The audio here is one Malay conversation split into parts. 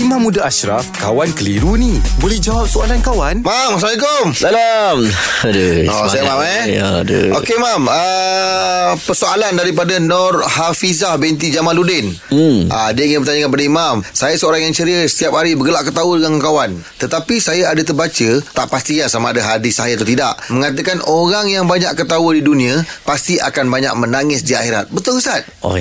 Imam Muda Ashraf, kawan keliru ni. Boleh jawab soalan kawan? Mam, Assalamualaikum. Salam. Aduh. Oh, saya Mam eh. Ya, aduh. Okey Mam, uh, persoalan daripada Nur Hafizah binti Jamaluddin. Hmm. Uh, dia ingin bertanya kepada Imam, saya seorang yang ceria setiap hari bergelak ketawa dengan kawan. Tetapi saya ada terbaca, tak pastilah sama ada hadis saya atau tidak, mengatakan orang yang banyak ketawa di dunia pasti akan banyak menangis di akhirat. Betul Ustaz? Oh,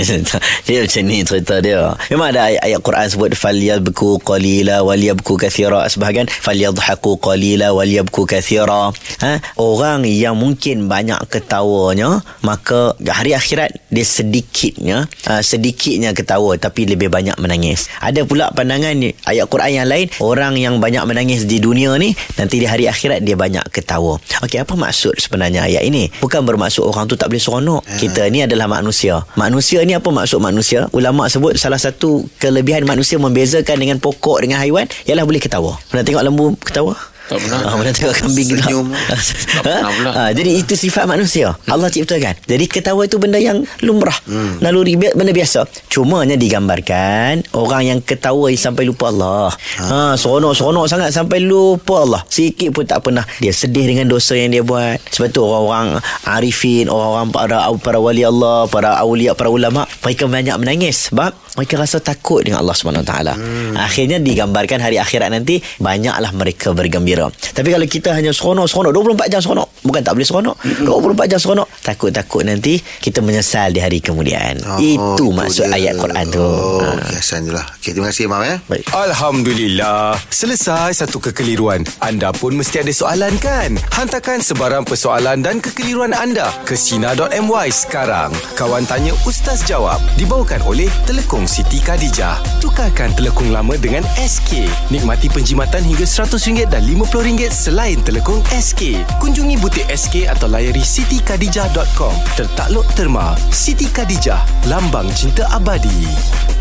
dia macam ni cerita dia. Memang ada ayat, ayat Quran sebut falyabku qalila walyabku kathira sebahagian falyadhaku qalila walyabku kathira. Ha? Orang yang mungkin banyak ketawanya maka hari akhirat dia sedikitnya uh, sedikitnya ketawa tapi lebih banyak menangis. Ada pula pandangan ni, ayat Quran yang lain orang yang banyak menangis di dunia ni nanti di hari akhirat dia banyak ketawa. Okey apa maksud sebenarnya ayat ini? Bukan bermaksud orang tu tak boleh seronok. Kita ni adalah manusia. Manusia ni apa maksud manusia? Ulama sebut salah satu kelebihan manusia membezakan dengan pokok dengan haiwan ialah boleh ketawa. Pernah tengok lembu ketawa? Tak pernah. Ah, mana tengok kambing Senyum. Tak pernah pula. Ah, jadi itu sifat manusia. Allah ciptakan. Jadi ketawa itu benda yang lumrah. Hmm. Naluri benda biasa. Cumanya digambarkan orang yang ketawa sampai lupa Allah. Ha, seronok-seronok sangat sampai lupa Allah. Sikit pun tak pernah dia sedih dengan dosa yang dia buat. Sebab tu orang-orang arifin, orang-orang para para wali Allah, para awliya, para ulama, mereka banyak menangis sebab mereka rasa takut dengan Allah Subhanahu Wa Taala. Akhirnya digambarkan hari akhirat nanti banyaklah mereka bergembira. Tapi kalau kita hanya seronok-seronok 24 jam seronok, bukan tak boleh seronok. 24 jam seronok, takut-takut nanti kita menyesal di hari kemudian. itu maksud dia. ayat Quran tu. Oh, Ha. kiasan je lah. Okay, terima kasih Mam eh. Baik. Alhamdulillah. Selesai satu kekeliruan. Anda pun mesti ada soalan kan? Hantarkan sebarang persoalan dan kekeliruan anda ke Sina.my sekarang. Kawan Tanya Ustaz Jawab dibawakan oleh Telekong Siti Khadijah. Tukarkan telekong lama dengan SK. Nikmati penjimatan hingga RM100 dan RM50 selain telekong SK. Kunjungi butik SK atau layari sitikadijah.com. Tertakluk terma. Siti Khadijah. Lambang cinta abadi.